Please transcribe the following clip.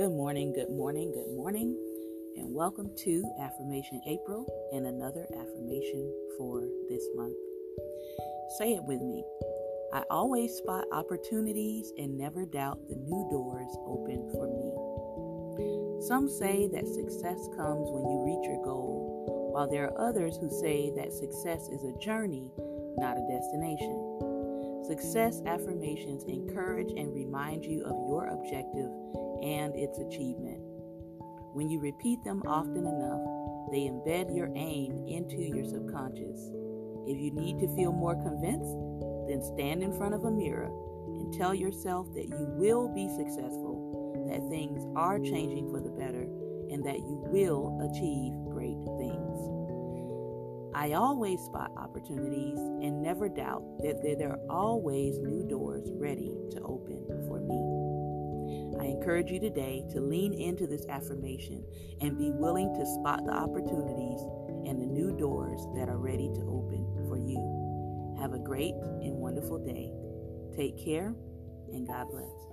morning, good morning, good morning, and welcome to Affirmation April and another affirmation for this month. Say it with me. I always spot opportunities and never doubt the new doors open for me. Some say that success comes when you reach your goal, while there are others who say that success is a journey, not a destination. Success affirmations encourage and remind you of your objective and its achievement. When you repeat them often enough, they embed your aim into your subconscious. If you need to feel more convinced, then stand in front of a mirror and tell yourself that you will be successful, that things are changing for the better, and that you will achieve great things. I always spot opportunities and never doubt that there are always new doors ready to open for me. I encourage you today to lean into this affirmation and be willing to spot the opportunities and the new doors that are ready to open for you. Have a great and wonderful day. Take care and God bless.